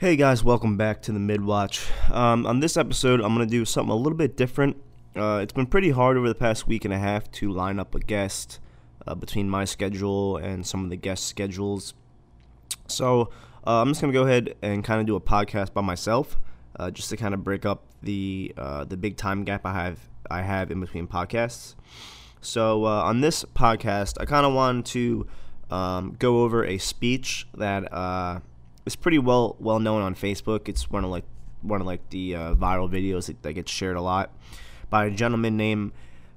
Hey guys, welcome back to the Midwatch. Um, on this episode, I'm going to do something a little bit different. Uh, it's been pretty hard over the past week and a half to line up a guest uh, between my schedule and some of the guest schedules. So uh, I'm just going to go ahead and kind of do a podcast by myself, uh, just to kind of break up the uh, the big time gap I have I have in between podcasts. So uh, on this podcast, I kind of wanted to um, go over a speech that it's pretty well well known on Facebook. It's one of like one of like the uh, viral videos that, that, gets shared a lot by a gentleman named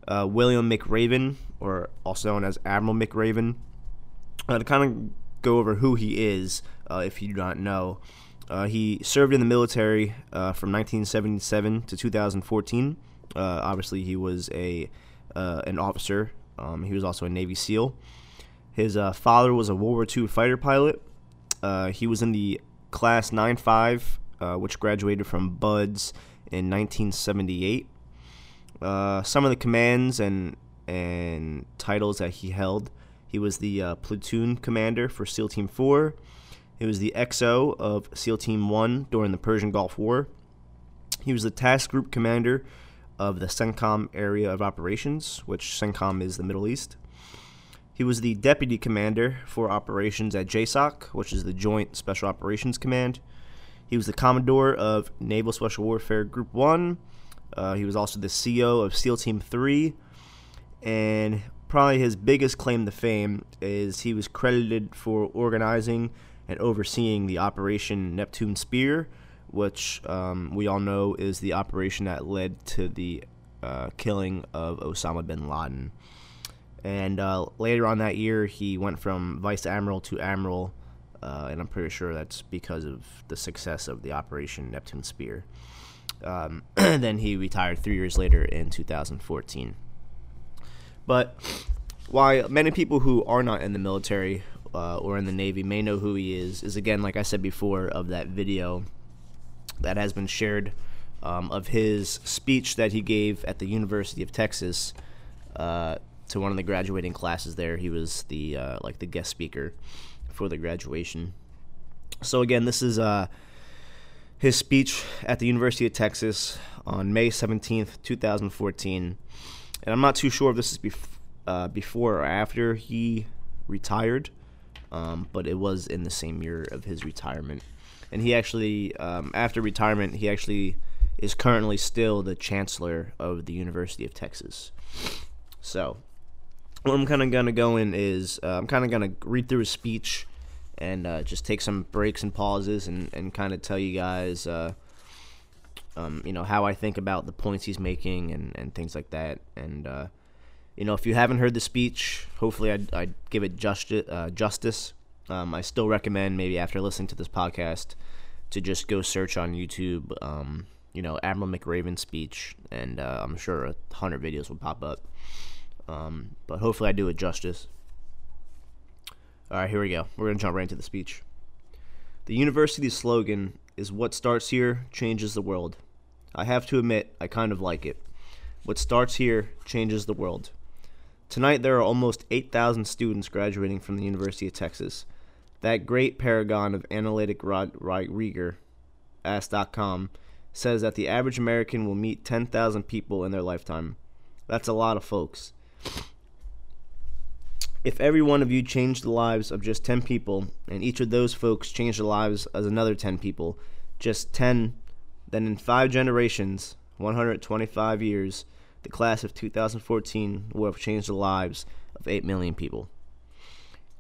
uh, William McRaven, or also known as Admiral McRaven. Uh, to kind of go over who he is, uh, if you do not know, uh, he served in the military uh, from 1977 to 2014. obviously, he was a an officer. Um, he was also a Navy SEAL. His father was a World War II fighter pilot uh, he was in the class 9.5, uh, which graduated from BUD/S in 1978. Uh, some of the commands and and titles that he held. He was the uh, platoon commander for SEAL Team 4. He was the XO of SEAL Team 1 during the Persian Gulf War. He was the task group commander of the CENTCOM area of operations, which CENTCOM is the Middle East. He was the deputy commander for operations at JSOC, which is the Joint Special Operations Command. He was the commodore of Naval Special Warfare Group 1. Uh, he was also the CEO of SEAL Team 3. And probably his biggest claim to fame is he was credited for organizing and overseeing the Operation Neptune Spear, which um, we all know is the operation that led to the uh, killing of Osama bin Laden. And uh, later on that year, he went from vice admiral to admiral, uh, and I'm pretty sure that's because of the success of the Operation Neptune Spear. Um, then he retired three years later in 2014. But why many people who are not in the military uh, or in the Navy may know who he is, is again, like I said before, of that video that has been shared um, of his speech that he gave at the University of Texas uh, to one of the graduating classes there. He was the uh, like the guest speaker for the graduation. So again, this is uh, his speech at the University of Texas on May 17th, 2014. And I'm not too sure if this is bef- uh, before or after he retired, um, but it was in the same year of his retirement. And he actually, um, after retirement, he actually is currently still the chancellor of the University of Texas. So, what I'm kind of gonna go in is uh, I'm kind of gonna read through his speech and uh, just take some breaks and pauses and, and kind of tell you guys, uh, um, you know, how I think about the points he's making and, and things like that. And uh, you know, if you haven't heard the speech, hopefully I'd, I'd give it justice. Uh, justice. Um, I still recommend maybe after listening to this podcast to just go search on YouTube. Um, you know, Admiral McRaven speech, and uh, I'm sure a hundred videos will pop up. Um, but hopefully, I do it justice. All right, here we go. We're going to jump right into the speech. The university's slogan is What starts here changes the world. I have to admit, I kind of like it. What starts here changes the world. Tonight, there are almost 8,000 students graduating from the University of Texas. That great paragon of analytic Rod- Rieger, Ask.com, says that the average American will meet 10,000 people in their lifetime. That's a lot of folks. If every one of you changed the lives of just 10 people, and each of those folks changed the lives of another 10 people, just 10, then in five generations, 125 years, the class of 2014 will have changed the lives of 8 million people.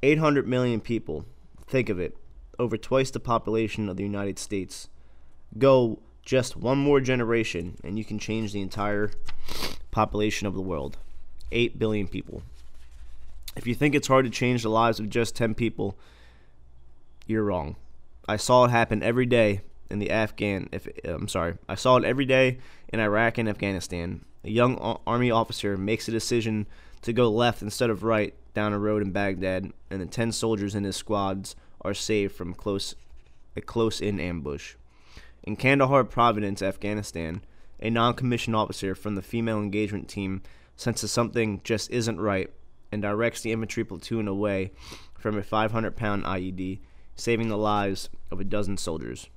800 million people, think of it, over twice the population of the United States. Go just one more generation, and you can change the entire population of the world. 8 billion people. If you think it's hard to change the lives of just 10 people, you're wrong. I saw it happen every day in the Afghan if I'm sorry, I saw it every day in Iraq and Afghanistan. A young army officer makes a decision to go left instead of right down a road in Baghdad, and the 10 soldiers in his squads are saved from close a close-in ambush. In Kandahar Province, Afghanistan, a non-commissioned officer from the female engagement team senses something just isn't right and directs the infantry platoon away from a 500 pound IED, saving the lives of a dozen soldiers.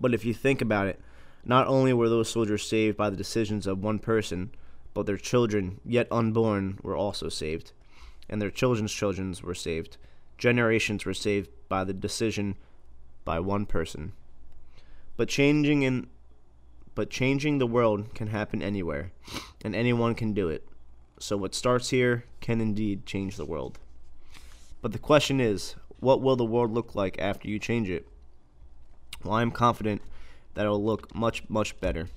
But if you think about it, not only were those soldiers saved by the decisions of one person, but their children, yet unborn, were also saved, and their children's children were saved. Generations were saved by the decision by one person. But changing in but changing the world can happen anywhere, and anyone can do it. So what starts here can indeed change the world. But the question is, what will the world look like after you change it? Well, I am confident that it will look much, much better.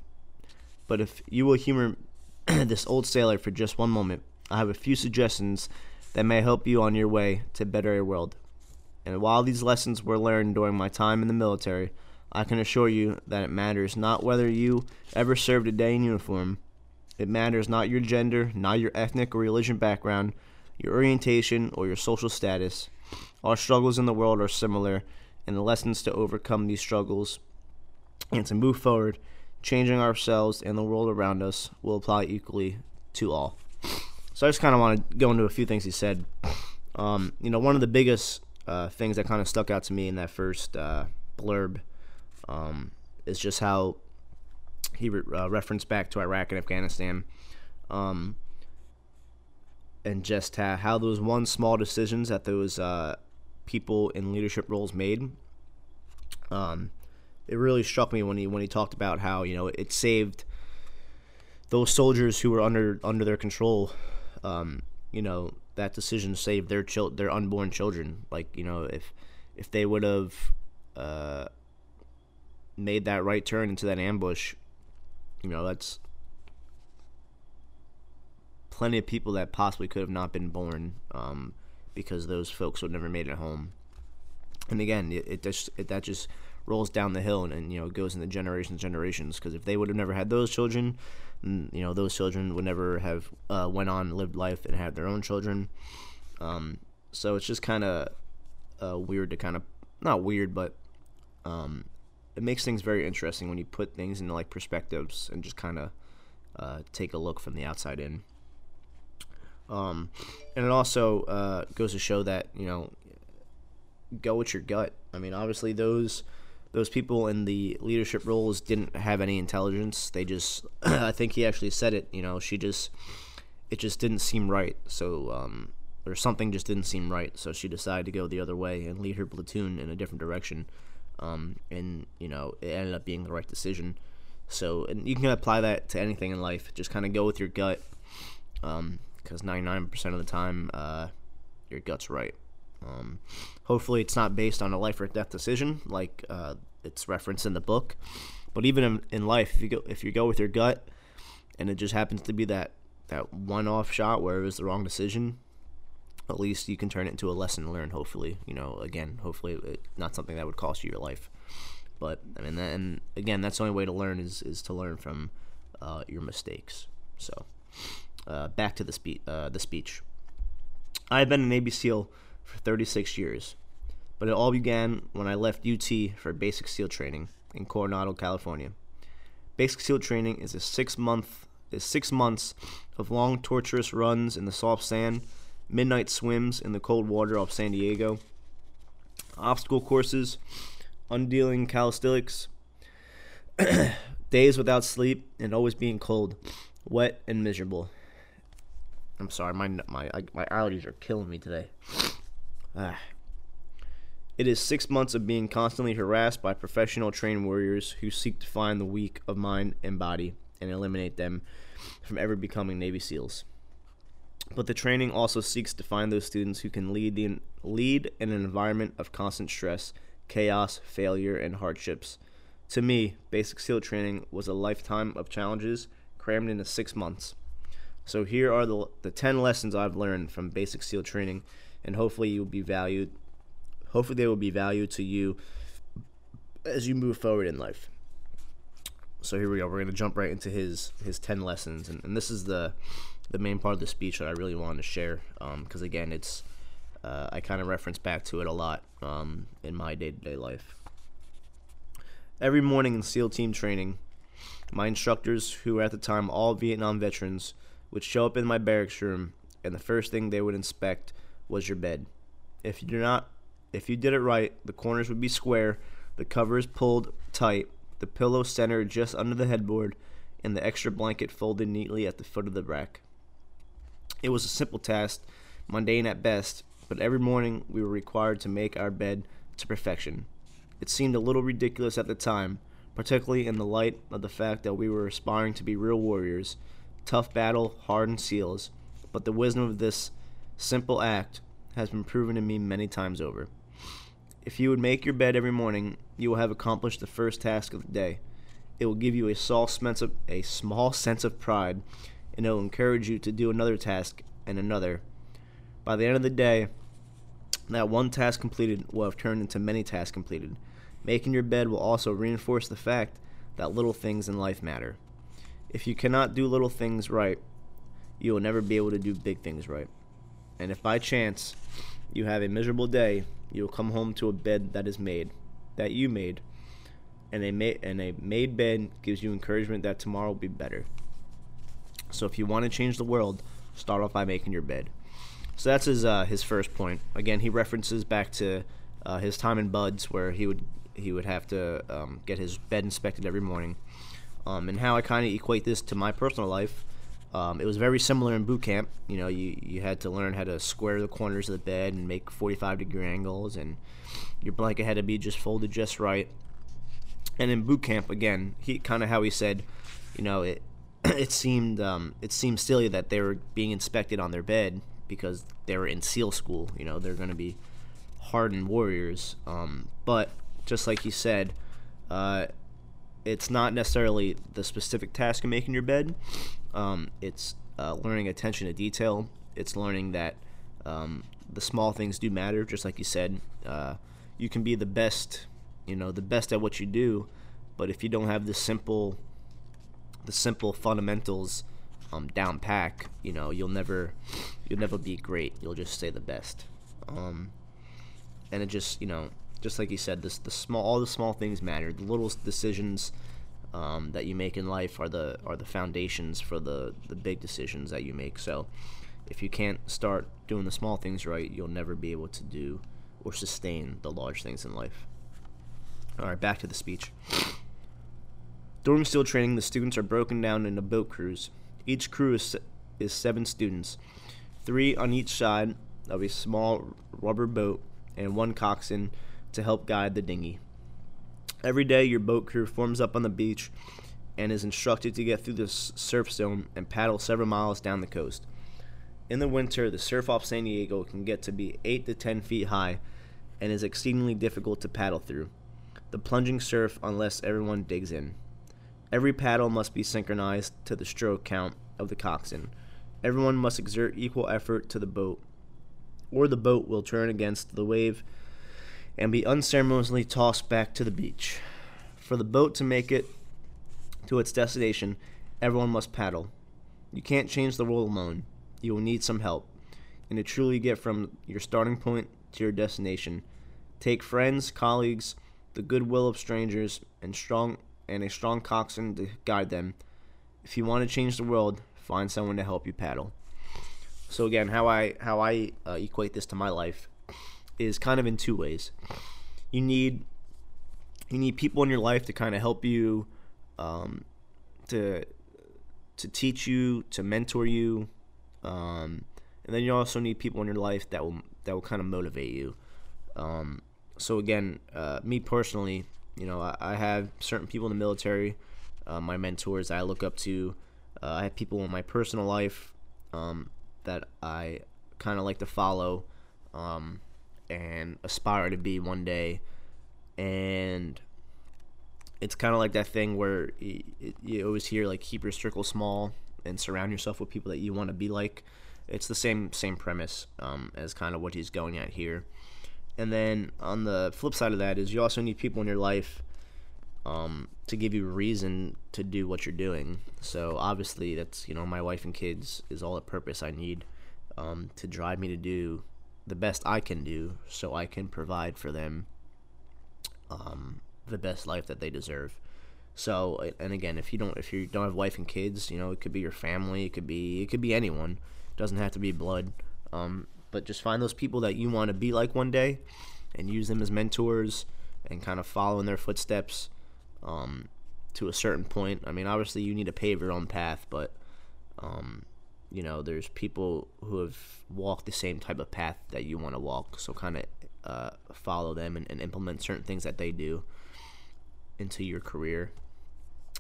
But if you will humor this old sailor for just one moment, I have a few suggestions that may help you on your way to better a world. And while these lessons were learned during my time in the military, I can assure you that it matters not whether you ever served a day in uniform. It matters not your gender, not your ethnic or religion background, your orientation, or your social status. Our struggles in the world are similar, and the lessons to overcome these struggles and to move forward, changing ourselves and the world around us, will apply equally to all. So I just kind of want to go into a few things he said. Um, you know, one of the biggest uh, things that kind of stuck out to me in that first uh, blurb um, is just how he re- uh, referenced back to Iraq and Afghanistan, um, and just how, those one small decisions that those uh, people in leadership roles made. Um, it really struck me when he when he talked about how you know it saved those soldiers who were under under their control. Um, you know that decision saved their chil- their unborn children. Like you know if if they would have uh, made that right turn into that ambush, you know, that's plenty of people that possibly could have not been born um, because those folks would never made it home. And again, it, it just it, that just rolls down the hill and, and you know goes into generations generations because if they would have never had those children you know those children would never have uh, went on lived life and had their own children um, so it's just kind of uh, weird to kind of not weird but um, it makes things very interesting when you put things into like perspectives and just kind of uh, take a look from the outside in. Um, and it also uh, goes to show that you know, go with your gut. I mean, obviously those those people in the leadership roles didn't have any intelligence. They just, I think he actually said it. You know, she just, it just didn't seem right. So, um, or something just didn't seem right. So she decided to go the other way and lead her platoon in a different direction um, and you know it ended up being the right decision. So and you can apply that to anything in life. Just kind of go with your gut, because um, 99% of the time uh, your gut's right. Um, hopefully, it's not based on a life or death decision like uh, it's referenced in the book. But even in, in life, if you go if you go with your gut, and it just happens to be that that one off shot where it was the wrong decision, at least you can turn it into a lesson learned. Hopefully, you know, again, hopefully, it, not something that would cost you your life. But I mean, and again, that's the only way to learn is is to learn from uh, your mistakes. So, uh, back to the speech. Uh, the speech. I have been a Navy SEAL for 36 years, but it all began when I left UT for basic SEAL training in Coronado, California. Basic SEAL training is a six month is six months of long, torturous runs in the soft sand midnight swims in the cold water off San Diego, obstacle courses, undealing calisthenics, days without sleep, and always being cold, wet, and miserable. I'm sorry, my my my allergies are killing me today. Ah. It is six months of being constantly harassed by professional trained warriors who seek to find the weak of mind and body and eliminate them from ever becoming Navy SEALs. But the training also seeks to find those students who can lead the lead in an environment of constant stress, chaos, failure, and hardships. To me, basic SEAL training was a lifetime of challenges crammed into six months. So here are the the ten lessons I've learned from basic SEAL training, and hopefully you'll be valued. Hopefully they will be valued to you as you move forward in life. So here we go. We're gonna jump right into his his ten lessons, and, and this is the the main part of the speech that I really wanted to share. Because um, again, it's uh, I kind of reference back to it a lot um, in my day to day life. Every morning in SEAL team training, my instructors, who were at the time all Vietnam veterans, would show up in my barracks room, and the first thing they would inspect was your bed. If you not, if you did it right, the corners would be square, The covers pulled tight, the pillow centered just under the headboard, and the extra blanket folded neatly at the foot of the rack. It was a simple task, mundane at best, but every morning we were required to make our bed to perfection. It seemed a little ridiculous at the time, particularly in the light of the fact that we were aspiring to be real warriors, tough battle, hardened seals, but the wisdom of this simple act has been proven to me many times over. If you would make your bed every morning, you will have accomplished the first task of the day. It will give you a small sense of, a small sense of pride, and it will encourage you to do another task and another. By the end of the day, that one task completed will have turned into many tasks completed. Making your bed will also reinforce the fact that little things in life matter. If you cannot do little things right, you will never be able to do big things right. And if by chance you have a miserable day, you will come home to a bed that is made, that you made. And a, ma- and a made bed gives you encouragement that tomorrow will be better. So if you want to change the world, start off by making your bed. So that's his uh, his first point. Again, he references back to uh, his time in BUD/S, where he would he would have to um, get his bed inspected every morning, um, and how I kind of equate this to my personal life. Um, it was very similar in boot camp. You know, you, you had to learn how to square the corners of the bed and make 45 degree angles, and your blanket had to be just folded just right. And in boot camp, again, he kind of how he said, you know, it it seemed um, it seemed silly that they were being inspected on their bed because they were in SEAL school. You know, they're going to be hardened warriors. Um, but just like you said, uh, it's not necessarily the specific task of making your bed. Um, it's uh, learning attention to detail. It's learning that um, the small things do matter. Just like you said, uh, you can be the best, you know, the best at what you do, but if you don't have the simple, the simple fundamentals um, down pack, you know, you'll never, you'll never be great. You'll just stay the best. Um, and it just, you know, just like you said, this the small, all the small things matter. The little decisions um, that you make in life are the are the foundations for the the big decisions that you make. So, if you can't start doing the small things right, you'll never be able to do or sustain the large things in life. All right, back to the speech. During SEAL training, the students are broken down into boat crews. Each crew is, is seven students, three on each side of a small rubber boat, and one coxswain to help guide the dinghy. Every day, your boat crew forms up on the beach and is instructed to get through the surf zone and paddle several miles down the coast. In the winter, the surf off San Diego can get to be 8 to 10 feet high and is exceedingly difficult to paddle through. The plunging surf, unless everyone digs in. Every paddle must be synchronized to the stroke count of the coxswain. Everyone must exert equal effort to the boat, or the boat will turn against the wave and be unceremoniously tossed back to the beach. For the boat to make it to its destination, everyone must paddle. You can't change the world alone. You will need some help. And to truly get from your starting point to your destination, take friends, colleagues, the goodwill of strangers, and strong and a strong coxswain to guide them. If you want to change the world, find someone to help you paddle. So again, how I how I uh, equate this to my life is kind of in two ways. You need you need people in your life to kind of help you, um, to to teach you, to mentor you, um, and then you also need people in your life that will that will kind of motivate you. Um, so again, uh, me personally, you know, I, I, have certain people in the military, uh, my mentors I look up to. Uh, I have people in my personal life um, that I kind of like to follow. Um, and aspire to be one day. And it's kind of like that thing where you, you always hear like keep your circle small and surround yourself with people that you want to be like. It's the same same premise um, as kind of what he's going at here. And then on the flip side of that is you also need people in your life um, to give you reason to do what you're doing. So obviously that's you know my wife and kids is all the purpose I need um, to drive me to do the best I can do so I can provide for them um, the best life that they deserve. So, and again, if you don't, if you don't have wife and kids, you know, it could be your family, it could be, it could be anyone. It doesn't have to be blood. Um, but just find those people that you want to be like one day, and use them as mentors, and kind of follow in their footsteps um, to a certain point. I mean, obviously, you need to pave your own path, but um, you know, there's people who have walked the same type of path that you want to walk. So kind of uh, follow them and, and, implement certain things that they do into your career,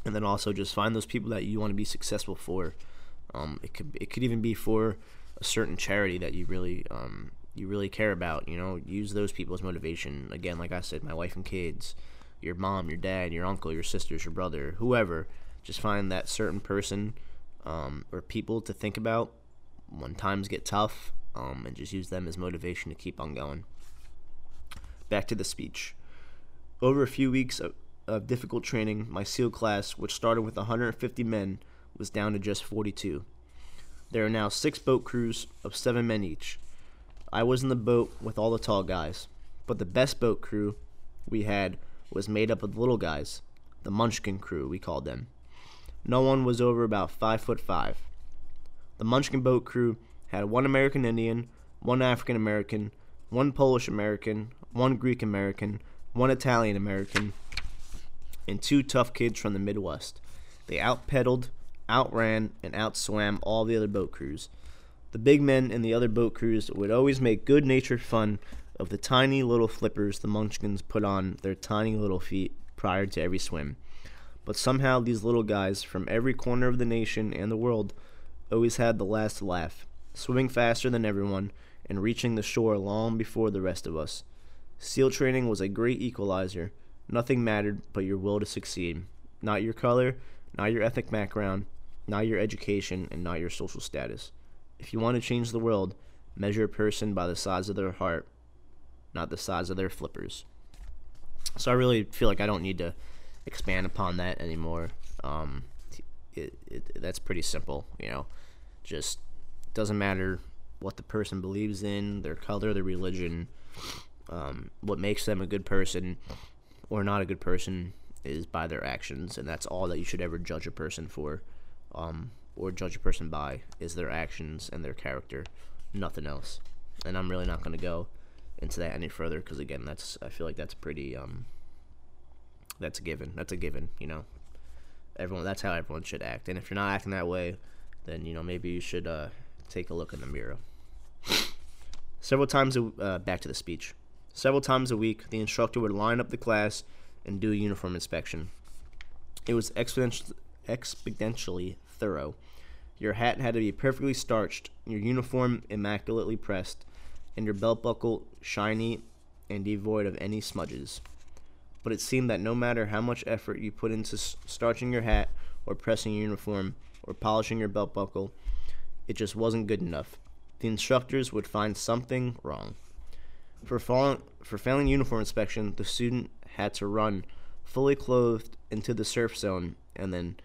and then also just find those people that you want to be successful for. Um, it could it could even be for a certain charity that you really um, you really care about. You know, use those people as motivation. Again, like I said, my wife and kids, your mom, your dad, your uncle, your sisters, your brother, whoever. Just find that certain person um, or people to think about when times get tough, um, and just use them as motivation to keep on going. Back to the speech. Over a few weeks of, of difficult training, my SEAL class, which started with 150 men, was down to just 42. There are now six boat crews of seven men each. I was in the boat with all the tall guys, but the best boat crew we had was made up of little guys, the Munchkin crew, we called them. No one was over about five foot five. The Munchkin boat crew had one American Indian, one African American, one Polish American, one Greek American, one Italian American, and two tough kids from the Midwest. They out pedaled, outran, and outswam all the other boat crews. The big men in the other boat crews would always make good natured fun of the tiny little flippers the Munchkins put on their tiny little feet prior to every swim. But somehow these little guys from every corner of the nation and the world always had the last laugh, swimming faster than everyone and reaching the shore long before the rest of us. SEAL training was a great equalizer. Nothing mattered but your will to succeed. Not your color, not your ethnic background, not your education, and not your social status. If you want to change the world, measure a person by the size of their heart, not the size of their flippers. So I really feel like I don't need to expand upon that anymore. Um, it, it, that's pretty simple, you know. Just doesn't matter what the person believes in, their color, their religion. Um, what makes them a good person or not a good person is by their actions, and that's all that you should ever judge a person for. Um, or judge a person by is their actions and their character, nothing else. And I'm really not going to go into that any further because again, that's I feel like that's pretty um that's a given. That's a given, you know. Everyone that's how everyone should act. And if you're not acting that way, then you know maybe you should uh, take a look in the mirror. Several times a, uh, back to the speech. Several times a week, the instructor would line up the class and do a uniform inspection. It was exponentially thorough. Your hat had to be perfectly starched, your uniform immaculately pressed, and your belt buckle shiny and devoid of any smudges. But it seemed that no matter how much effort you put into starching your hat, or pressing your uniform, or polishing your belt buckle, it just wasn't good enough. The instructors would find something wrong. For, fall- for failing uniform inspection, the student had to run fully clothed into the surf zone and then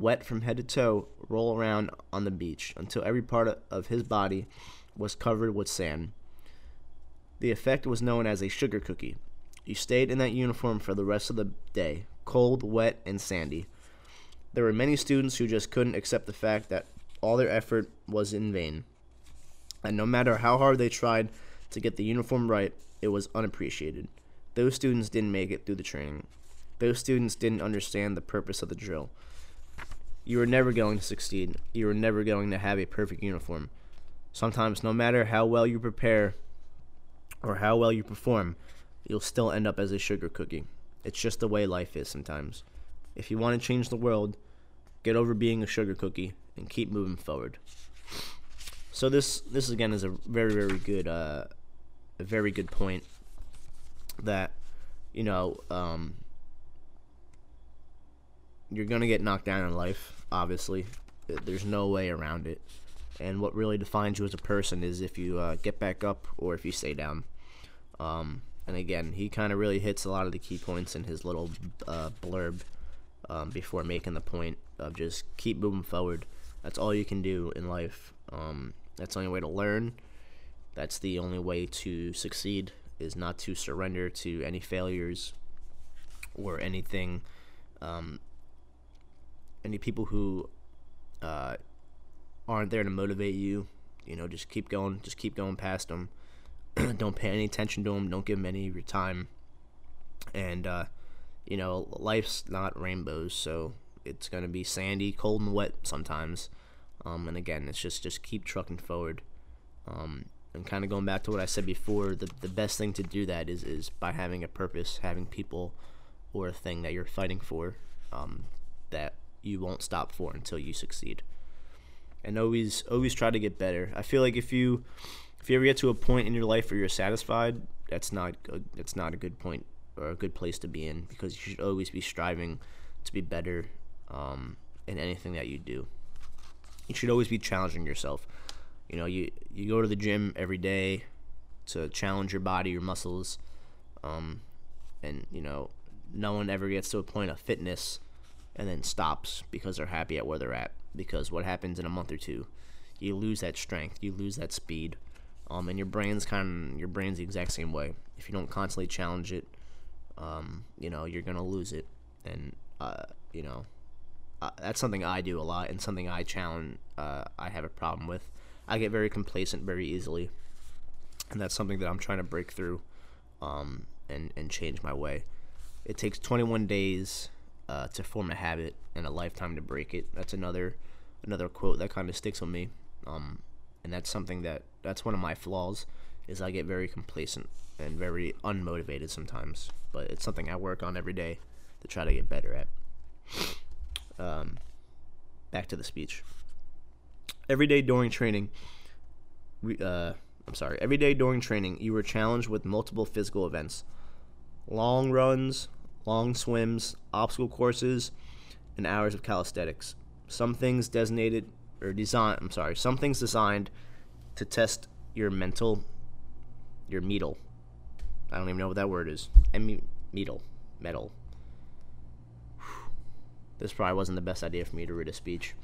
wet from head to toe, roll around on the beach until every part of his body was covered with sand. The effect was known as a sugar cookie. You stayed in that uniform for the rest of the day, cold, wet, and sandy. There were many students who just couldn't accept the fact that all their effort was in vain. And no matter how hard they tried to get the uniform right, it was unappreciated. Those students didn't make it through the training. Those students didn't understand the purpose of the drill. You are never going to succeed. You are never going to have a perfect uniform. Sometimes, no matter how well you prepare or how well you perform, you'll still end up as a sugar cookie. It's just the way life is sometimes. If you want to change the world, get over being a sugar cookie and keep moving forward. So this this again is a very very good uh, a very good point that you know um, you're gonna get knocked down in life. Obviously, there's no way around it. And what really defines you as a person is if you uh, get back up or if you stay down. Um, and again, he kind of really hits a lot of the key points in his little uh, blurb um, before making the point of just keep moving forward. That's all you can do in life. Um, that's the only way to learn. That's the only way to succeed is not to surrender to any failures or anything um, any people who uh, aren't there to motivate you, you know, just keep going, just keep going past them. don't pay any attention to them. Don't give them any of your time. And uh, you know, life's not rainbows, so it's gonna be sandy, cold, and wet sometimes. Um, and again, it's just just keep trucking forward. Um, and kind of going back to what I said before, the the best thing to do that is is by having a purpose, having people or a thing that you're fighting for um, that you won't stop for until you succeed. And always always try to get better. I feel like if you if you ever get to a point in your life where you're satisfied, that's not that's not a good point or a good place to be in because you should always be striving to be better um, in anything that you do. You should always be challenging yourself. You know, you you go to the gym every day to challenge your body, your muscles, um, and you know, no one ever gets to a point of fitness and then stops because they're happy at where they're at. Because what happens in a month or two, you lose that strength, you lose that speed, um, and your brain's kind of your brain's the exact same way. If you don't constantly challenge it, um, you know, you're gonna lose it, and uh, you know, uh, that's something I do a lot, and something I challenge. Uh, I have a problem with. I get very complacent very easily, and that's something that I'm trying to break through, um, and and change my way. It takes 21 days uh, to form a habit and a lifetime to break it. That's another another quote that kind of sticks with me, um, and that's something that that's one of my flaws is I get very complacent and very unmotivated sometimes. But it's something I work on every day to try to get better at. Um, back to the speech. Every day during training, we, uh, I'm sorry. Every day during training, you were challenged with multiple physical events long runs, long swims, obstacle courses, and hours of calisthenics. Some things designated or designed, I'm sorry, some things designed to test your mental, your metal. I don't even know what that word is. Em- metal, metal. This probably wasn't the best idea for me to read a speech.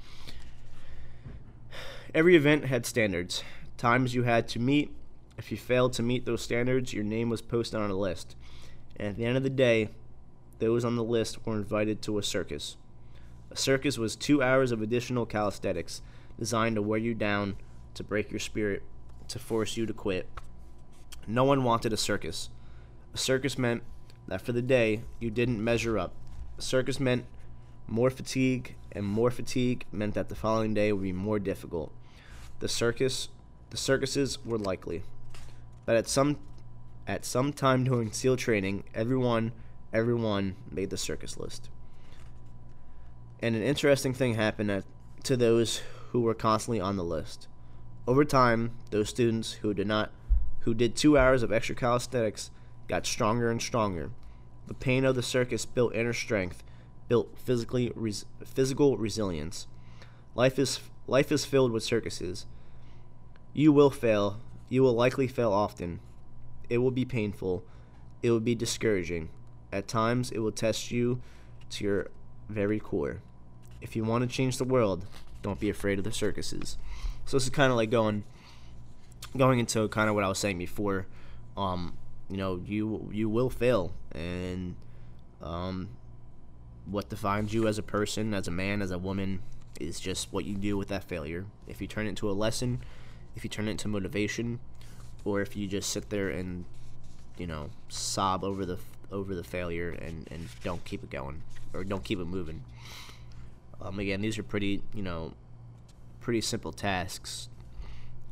Every event had standards, times you had to meet. If you failed to meet those standards, your name was posted on a list. And at the end of the day, those on the list were invited to a circus. A circus was two hours of additional calisthenics designed to wear you down, to break your spirit, to force you to quit. No one wanted a circus. A circus meant that for the day you didn't measure up. A circus meant more fatigue, and more fatigue meant that the following day would be more difficult. The circus, the circuses were likely, but at some at some time during SEAL training, everyone, everyone made the circus list. And an interesting thing happened at, to those who were constantly on the list. Over time, those students who did not, who did two hours of extra calisthenics, got stronger and stronger. The pain of the circus built inner strength, built physically res, physical resilience. Life is life is filled with circuses. You will fail. You will likely fail often. It will be painful. It will be discouraging. At times, it will test you to your very core. If you want to change the world, don't be afraid of the circuses. So this is kind of like going, going into kind of what I was saying before. Um, you know, you you will fail, and um, what defines you as a person, as a man, as a woman, is just what you do with that failure. If you turn it into a lesson, if you turn it into motivation, or if you just sit there and you know sob over the over the failure and and don't keep it going or don't keep it moving. Um, again, these are pretty you know pretty simple tasks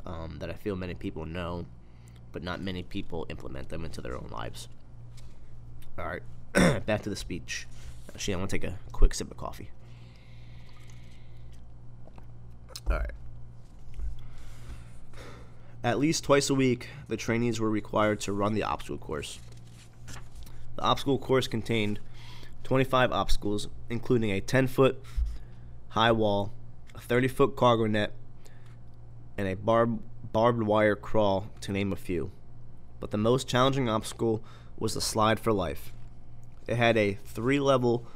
um, that I feel many people know, but not many people implement them into their own lives. All right, back to the speech. Actually, I want to take a quick sip of coffee. All right. At least twice a week, the trainees were required to run the obstacle course. The obstacle course contained 25 obstacles, including a 10 foot high wall, a 30 foot cargo net, and a barb, barbed wire crawl, to name a few. But the most challenging obstacle was the slide for life. It had a three level,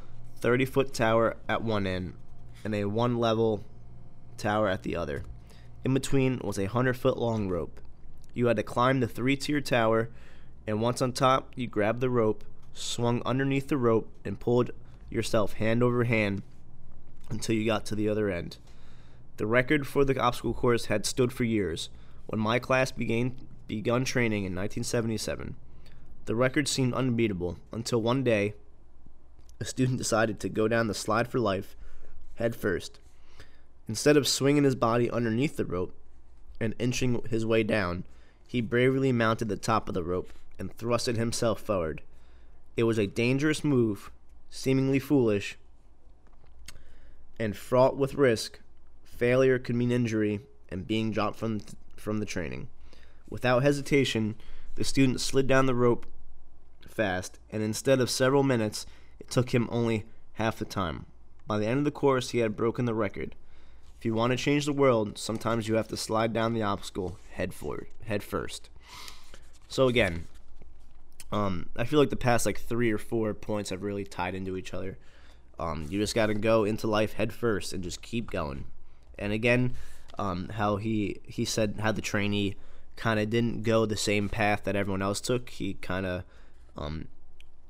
30 foot tower at one end and a one level tower at the other. In between was a 100 foot long rope. You had to climb the three tier tower, and once on top, you grabbed the rope, swung underneath the rope, and pulled yourself hand over hand until you got to the other end. The record for the obstacle course had stood for years when my class began begun training in 1977. The record seemed unbeatable until one day a student decided to go down the slide for life head first. Instead of swinging his body underneath the rope and inching his way down, he bravely mounted the top of the rope and thrusted himself forward. It was a dangerous move, seemingly foolish, and fraught with risk. Failure could mean injury and being dropped from from the training. Without hesitation, the student slid down the rope fast, and instead of several minutes, it took him only half the time. By the end of the course, he had broken the record. If you want to change the world, sometimes you have to slide down the obstacle head forward, head first. So again, um, I feel like the past like three or four points have really tied into each other. Um, you just got to go into life head first and just keep going. And again, um, how he he said how the trainee kind of didn't go the same path that everyone else took. He kind of um,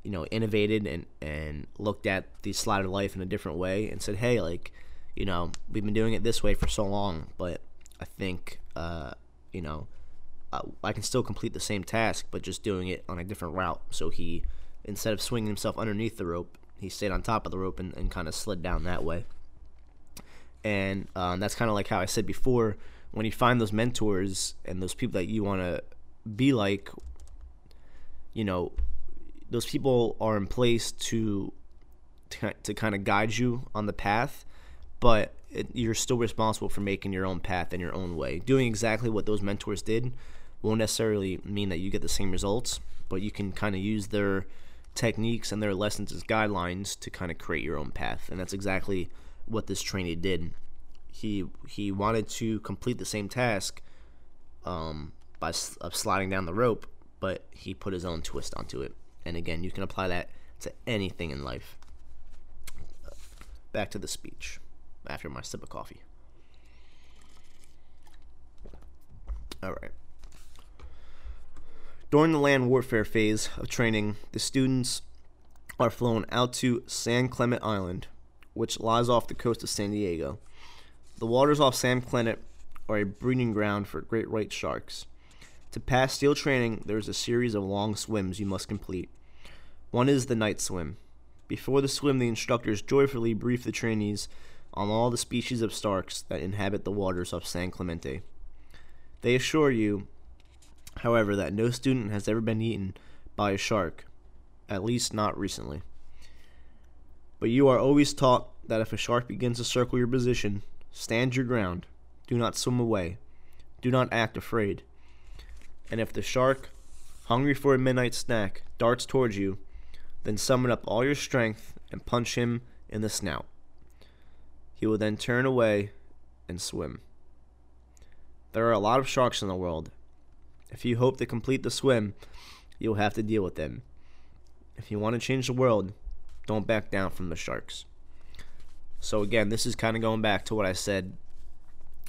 you know innovated and and looked at the slide of life in a different way and said, hey, like you know we've been doing it this way for so long, but I think uh, you know I can still complete the same task, but just doing it on a different route. So he, instead of swinging himself underneath the rope, he stayed on top of the rope and, and kind of slid down that way. And um, that's kind of like how I said before when you find those mentors and those people that you want to be like, you know, those people are in place to to, to kind of guide you on the path, but it, you're still responsible for making your own path in your own way. Doing exactly what those mentors did won't necessarily mean that you get the same results, but you can kind of use their techniques and their lessons as guidelines to kind of create your own path. And that's exactly what this trainee did. He he wanted to complete the same task um, by of sliding down the rope, but he put his own twist onto it. And again, you can apply that to anything in life. Back to the speech after my sip of coffee. All right. During the land warfare phase of training, the students are flown out to San Clemente Island, which lies off the coast of San Diego. The waters off San Clemente are a breeding ground for great white sharks. To pass SEAL training, there is a series of long swims you must complete. One is the night swim. Before the swim, the instructors joyfully brief the trainees on all the species of sharks that inhabit the waters of San Clemente. They assure you however, that no student has ever been eaten by a shark, at least not recently. But you are always taught that if a shark begins to circle your position, stand your ground, do not swim away, do not act afraid. And if the shark, hungry for a midnight snack, darts towards you, then summon up all your strength and punch him in the snout. He will then turn away and swim. There are a lot of sharks in the world, if you hope to complete the swim, you'll have to deal with them. If you want to change the world, don't back down from the sharks. So again, this is kind of going back to what I said.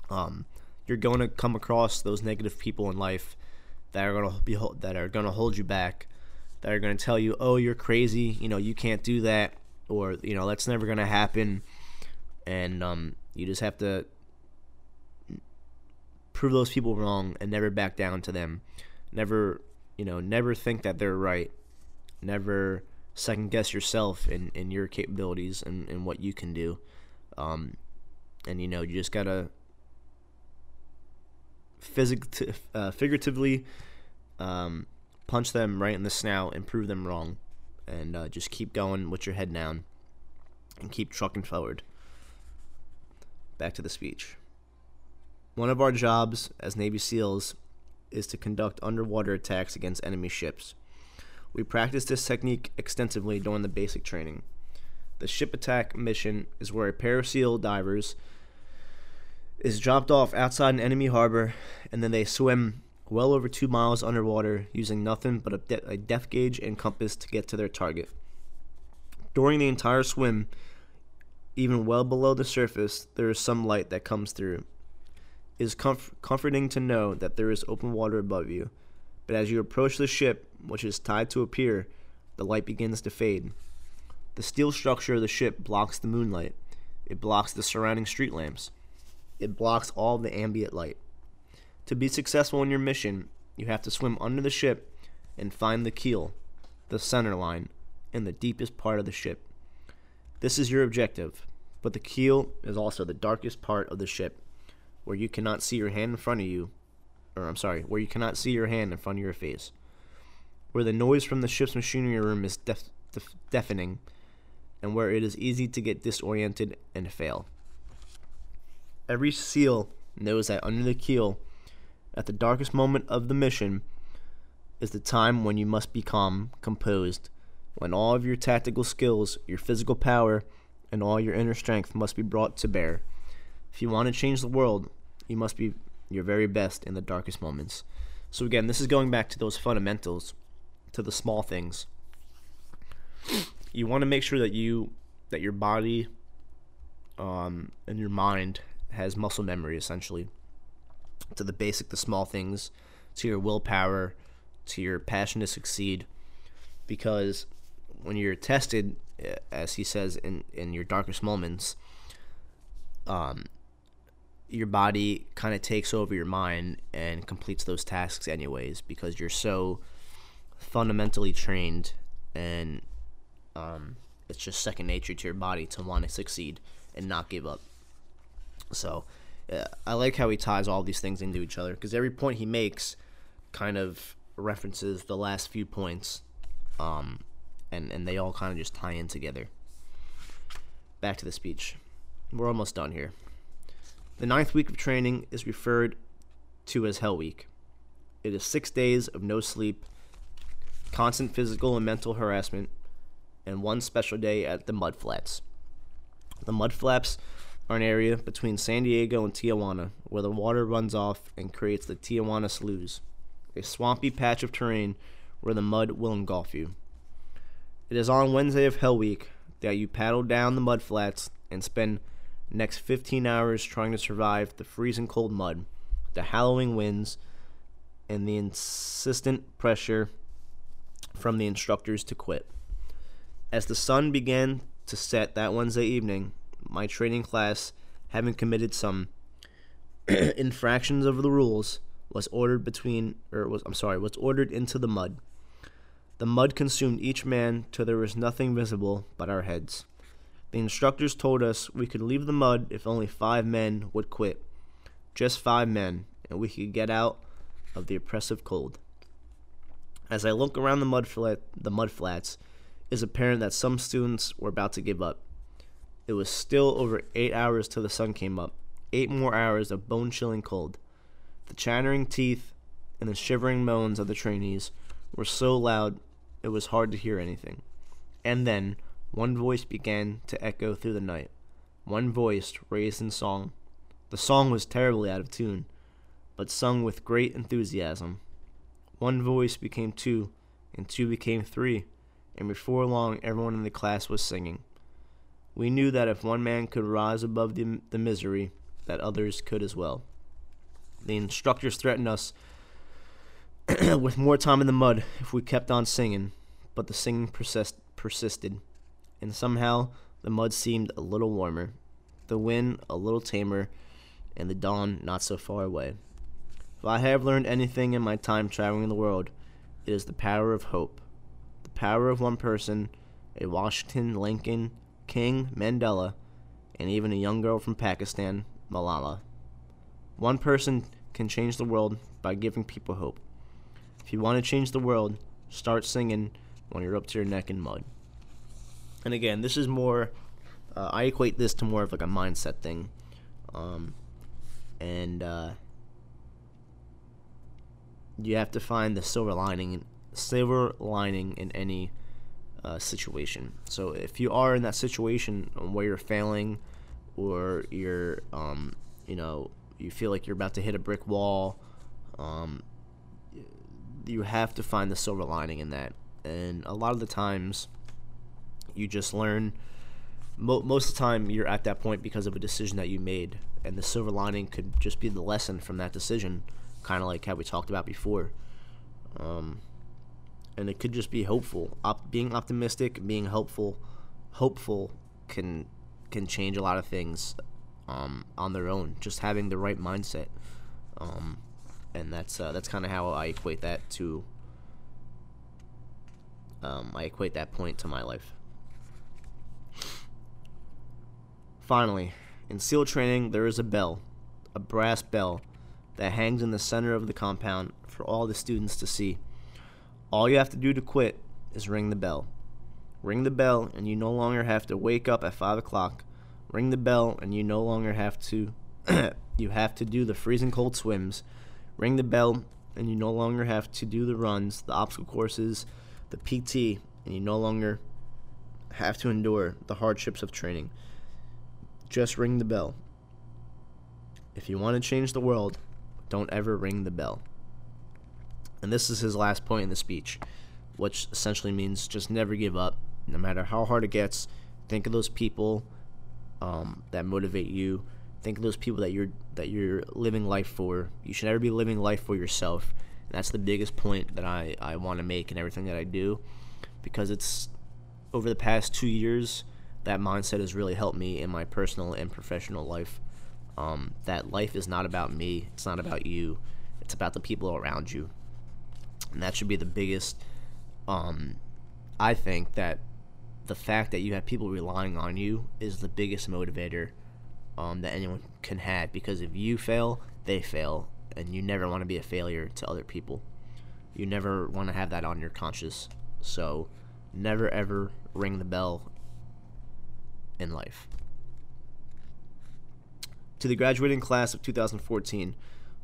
Um, you're going to come across those negative people in life that are going to be that are going to hold you back, that are going to tell you, "Oh, you're crazy. You know, you can't do that," or you know, that's never going to happen. And um, you just have to prove those people wrong and never back down to them. Never, you know, never think that they're right. Never second guess yourself and, and your capabilities and, and what you can do. Um, and, you know, you just got to physic- uh, figuratively um, punch them right in the snout and prove them wrong. And uh, just keep going with your head down and keep trucking forward. Back to the speech. One of our jobs as Navy SEALs is to conduct underwater attacks against enemy ships. We practice this technique extensively during the basic training. The ship attack mission is where a pair of SEAL divers is dropped off outside an enemy harbor and then they swim well over two miles underwater using nothing but a, de- a depth gauge and compass to get to their target. During the entire swim, even well below the surface, there is some light that comes through is comf- comforting to know that there is open water above you. But as you approach the ship, which is tied to a pier, the light begins to fade. The steel structure of the ship blocks the moonlight. It blocks the surrounding street lamps. It blocks all the ambient light. To be successful in your mission, you have to swim under the ship and find the keel, the center line, and the deepest part of the ship. This is your objective, but the keel is also the darkest part of the ship, where you cannot see your hand in front of you, or I'm sorry, where you cannot see your hand in front of your face, where the noise from the ship's machinery room is def- def- deafening, and where it is easy to get disoriented and fail. Every SEAL knows that under the keel, at the darkest moment of the mission, is the time when you must be calm, composed, when all of your tactical skills, your physical power, and all your inner strength must be brought to bear. If you want to change the world, you must be your very best in the darkest moments. So again, this is going back to those fundamentals, to the small things. You want to make sure that you that your body um, and your mind has muscle memory essentially to the basic, the small things, to your willpower, to your passion to succeed. Because when you're tested, as he says in in your darkest moments, um, your body kind of takes over your mind and completes those tasks anyways because you're so fundamentally trained and um, it's just second nature to your body to want to succeed and not give up. So uh, I like how he ties all these things into each other because every point he makes kind of references the last few points, um, and and they all kind of just tie in together. Back to the speech. We're almost done here. The ninth week of training is referred to as Hell Week. It is six days of no sleep, constant physical and mental harassment, and one special day at the Mud Flats. The Mud Flats are an area between San Diego and Tijuana where the water runs off and creates the Tijuana Sloughs, a swampy patch of terrain where the mud will engulf you. It is on Wednesday of Hell Week that you paddle down the mud flats and spend next 15 hours trying to survive the freezing cold mud, the howling winds, and the insistent pressure from the instructors to quit. As the sun began to set that Wednesday evening, my training class, having committed some infractions of the rules, was ordered between or was I'm sorry, was ordered into the mud. The mud consumed each man till there was nothing visible but our heads. The instructors told us we could leave the mud if only five men would quit. Just five men, and we could get out of the oppressive cold. As I look around the mud flat, the mud flats, it is apparent that some students were about to give up. It was still over eight hours till the sun came up. Eight more hours of bone chilling cold. The chattering teeth and the shivering moans of the trainees were so loud it was hard to hear anything. And then one voice began to echo through the night. One voice raised in song. The song was terribly out of tune, but sung with great enthusiasm. One voice became two, and two became three, and before long everyone in the class was singing. We knew that if one man could rise above the, the misery, that others could as well. The instructors threatened us with more time in the mud if we kept on singing, but the singing persist- persisted, and somehow the mud seemed a little warmer, the wind a little tamer, and the dawn not so far away. If I have learned anything in my time traveling the world, it is the power of hope, the power of one person, a Washington, Lincoln, King, Mandela, and even a young girl from Pakistan, Malala. One person can change the world by giving people hope. If you want to change the world, start singing when you're up to your neck in mud. And again, this is more, uh, I equate this to more of like a mindset thing. Um, and uh, you have to find the silver lining, silver lining in any uh, situation. So if you are in that situation where you're failing, or you're, um, you know, you feel like you're about to hit a brick wall, um, you have to find the silver lining in that. And a lot of the times, you just learn. Mo- most of the time, you're at that point because of a decision that you made, and the silver lining could just be the lesson from that decision, kind of like how we talked about before. Um, and it could just be hopeful. Op- being optimistic, being hopeful, hopeful can can change a lot of things um, on their own. Just having the right mindset, um, and that's uh, that's kind of how I equate that to Um, I equate that point to my life. Finally, in SEAL training, there is a bell, a brass bell, that hangs in the center of the compound for all the students to see. All you have to do to quit is ring the bell. Ring the bell, and you no longer have to wake up at 5 o'clock. Ring the bell, and you no longer have to. you have to do the freezing cold swims. Ring the bell, and you no longer have to do the runs, the obstacle courses, the PT, and you no longer have to endure the hardships of training. Just ring the bell. If you want to change the world, don't ever ring the bell. And this is his last point in the speech, which essentially means just never give up, no matter how hard it gets. Think of those people um, that motivate you. Think of those people that you're that you're living life for. You should never be living life for yourself. And that's the biggest point that I, I want to make in everything that I do, because it's over the past two years that mindset has really helped me in my personal and professional life. Um, that life is not about me. It's not about you. It's about the people around you and that should be the biggest. Um, I think that the fact that you have people relying on you is the biggest motivator um, that anyone can have because if you fail, they fail, and you never want to be a failure to other people. You never want to have that on your conscience. So, never ever ring the bell in life. To the graduating class of 2014,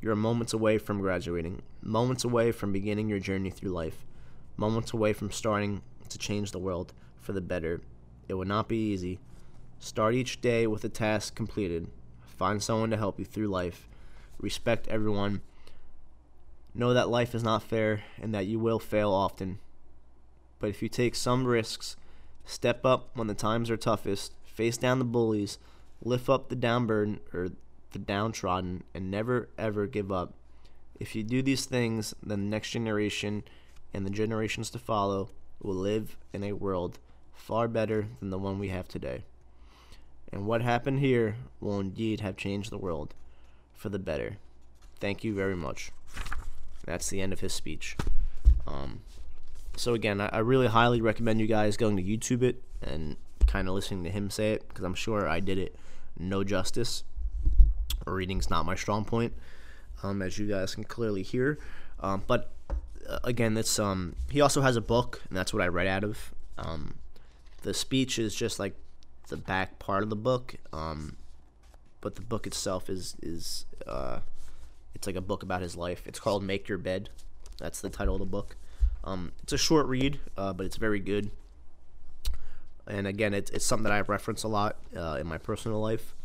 you're moments away from graduating, moments away from beginning your journey through life, moments away from starting to change the world for the better. It will not be easy. Start each day with a task completed. Find someone to help you through life. Respect everyone. Know that life is not fair and that you will fail often. But if you take some risks, step up when the times are toughest, face down the bullies, lift up the downburden or the downtrodden, and never ever give up. If you do these things, then the next generation and the generations to follow will live in a world far better than the one we have today. And what happened here will indeed have changed the world for the better. Thank you very much. That's the end of his speech. Um, so again, I, I really highly recommend you guys going to YouTube it and kind of listening to him say it because I'm sure I did it no justice reading's not my strong point, um, as you guys can clearly hear. Um, but uh, again, it's um, he also has a book, and that's what I read out of. Um, the speech is just like the back part of the book, um, but the book itself is is uh, it's like a book about his life. It's called Make Your Bed. That's the title of the book. Um, it's a short read, uh, but it's very good. And again, it's, it's something that I reference a lot uh, in my personal life.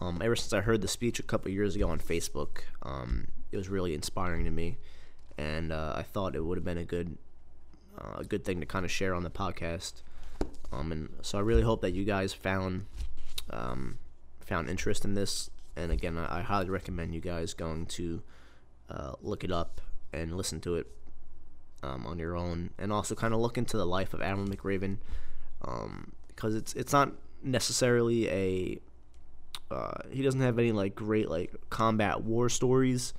Um, ever since I heard the speech a couple years ago on Facebook, um, it was really inspiring to me, and uh, I thought it would have been a good, uh, a good thing to kind of share on the podcast. Um, and so I really hope that you guys found um, found interest in this. And again, I, I highly recommend you guys going to uh, look it up and listen to it um, on your own, and also kind of look into the life of Admiral McRaven, because um, it's it's not necessarily a uh, he doesn't have any like great like combat war stories,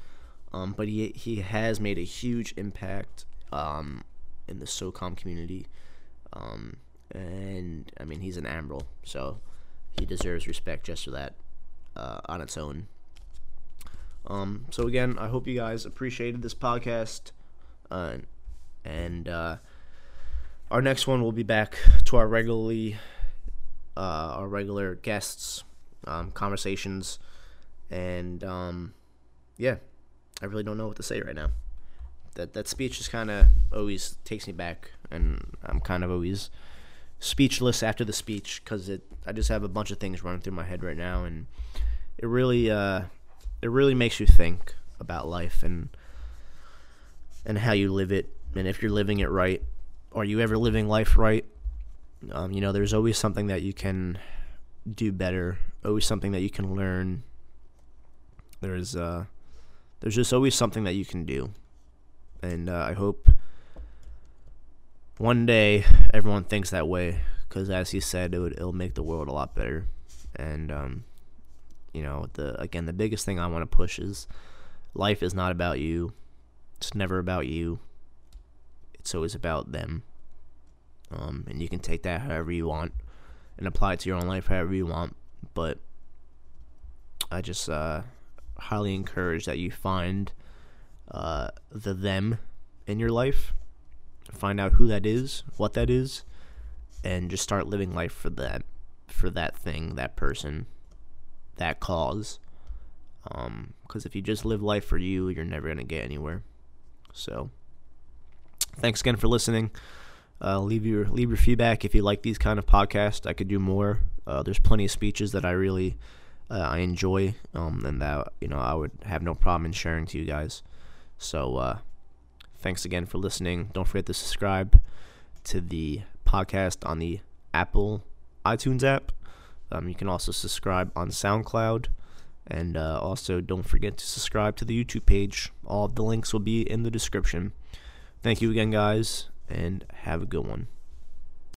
um, but he he has made a huge impact um, in the SOCOM community, um, and I mean he's an admiral, so he deserves respect just for that uh, on its own. Um, so again, I hope you guys appreciated this podcast, uh, and uh, our next one will be back to our regularly uh, our regular guests um, conversations, and um, yeah, I really don't know what to say right now. That that speech just kind of always takes me back, and I'm kind of always speechless after the speech because it I just have a bunch of things running through my head right now, and it really uh, it really makes you think about life and and how you live it, and if you're living it right. Are you ever living life right? Um, you know, there's always something that you can do better. Always something that you can learn. There's uh, there's just always something that you can do, and uh, I hope one day everyone thinks that way. Because as he said, it would it'll make the world a lot better, and um, you know the again the biggest thing I want to push is life is not about you. It's never about you. It's always about them. Um, and you can take that however you want and apply it to your own life however you want. But I just uh, highly encourage that you find uh, the them in your life, find out who that is, what that is, and just start living life for that, for that thing, that person, that cause. Because um, if you just live life for you, you're never gonna get anywhere. So, thanks again for listening. Uh, leave your leave your feedback if you like these kind of podcasts. I could do more. Uh, there's plenty of speeches that I really uh, I enjoy, um, and that you know I would have no problem in sharing to you guys. So uh, thanks again for listening. Don't forget to subscribe to the podcast on the Apple iTunes app. Um, you can also subscribe on SoundCloud. And uh, also, don't forget to subscribe to the YouTube page. All the links will be in the description. Thank you again, guys, and have a good one.